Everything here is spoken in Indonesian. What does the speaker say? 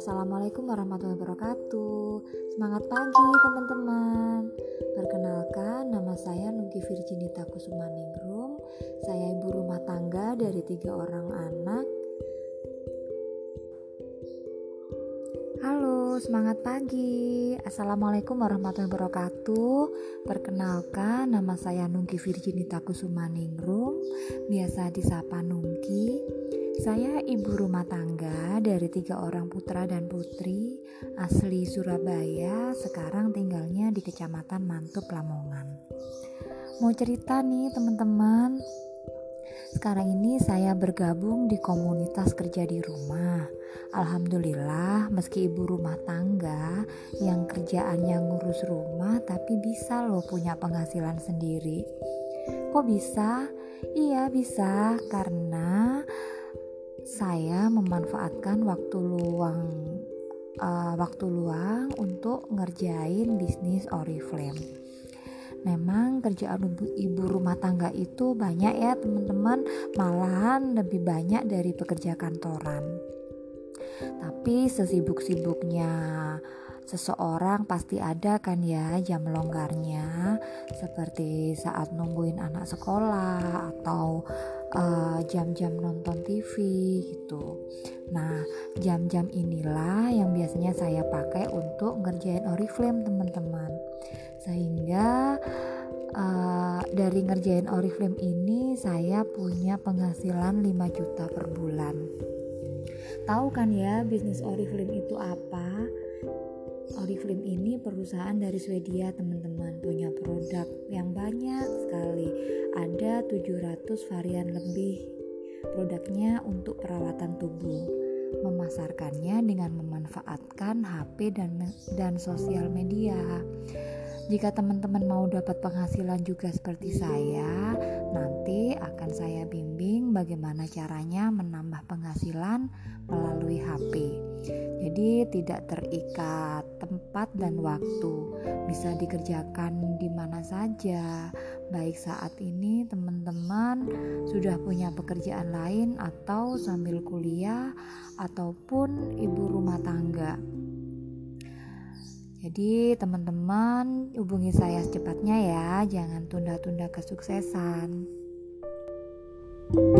Assalamualaikum warahmatullahi wabarakatuh. Semangat pagi teman-teman. Perkenalkan nama saya Nugi Virginita Kusumaningrum. Saya ibu rumah tangga dari tiga orang anak. Halo semangat pagi. Assalamualaikum warahmatullahi wabarakatuh. Perkenalkan nama saya Nugi Virginita Kusumaningrum Biasa disapa Nungki. Saya ibu rumah tangga dari tiga orang putra dan putri asli Surabaya, sekarang tinggalnya di Kecamatan Mantup, Lamongan. Mau cerita nih teman-teman, sekarang ini saya bergabung di komunitas kerja di rumah. Alhamdulillah, meski ibu rumah tangga yang kerjaannya ngurus rumah, tapi bisa loh punya penghasilan sendiri. Kok bisa? Iya, bisa karena saya memanfaatkan waktu luang uh, waktu luang untuk ngerjain bisnis Oriflame. Memang kerjaan ibu, rumah tangga itu banyak ya teman-teman, malahan lebih banyak dari pekerja kantoran. Tapi sesibuk-sibuknya seseorang pasti ada kan ya jam longgarnya seperti saat nungguin anak sekolah atau Eh, jam-jam uh, nonton TV gitu. Nah, jam-jam inilah yang biasanya saya pakai untuk ngerjain Oriflame teman-teman. Dari ngerjain Oriflame ini saya punya penghasilan 5 juta per bulan. Tahu kan ya bisnis Oriflame itu apa? Oriflame ini perusahaan dari Swedia teman-teman. Punya produk yang banyak sekali. Ada 700 varian lebih. Produknya untuk perawatan tubuh. Memasarkannya dengan memanfaatkan HP dan dan sosial media jika teman-teman mau dapat penghasilan juga seperti saya, nanti akan saya bimbing bagaimana caranya menambah penghasilan melalui HP. Jadi tidak terikat tempat dan waktu, bisa dikerjakan di mana saja. Baik saat ini teman-teman sudah punya pekerjaan lain atau sambil kuliah ataupun ibu rumah tangga. Jadi teman-teman hubungi saya secepatnya ya, jangan tunda-tunda kesuksesan. thank you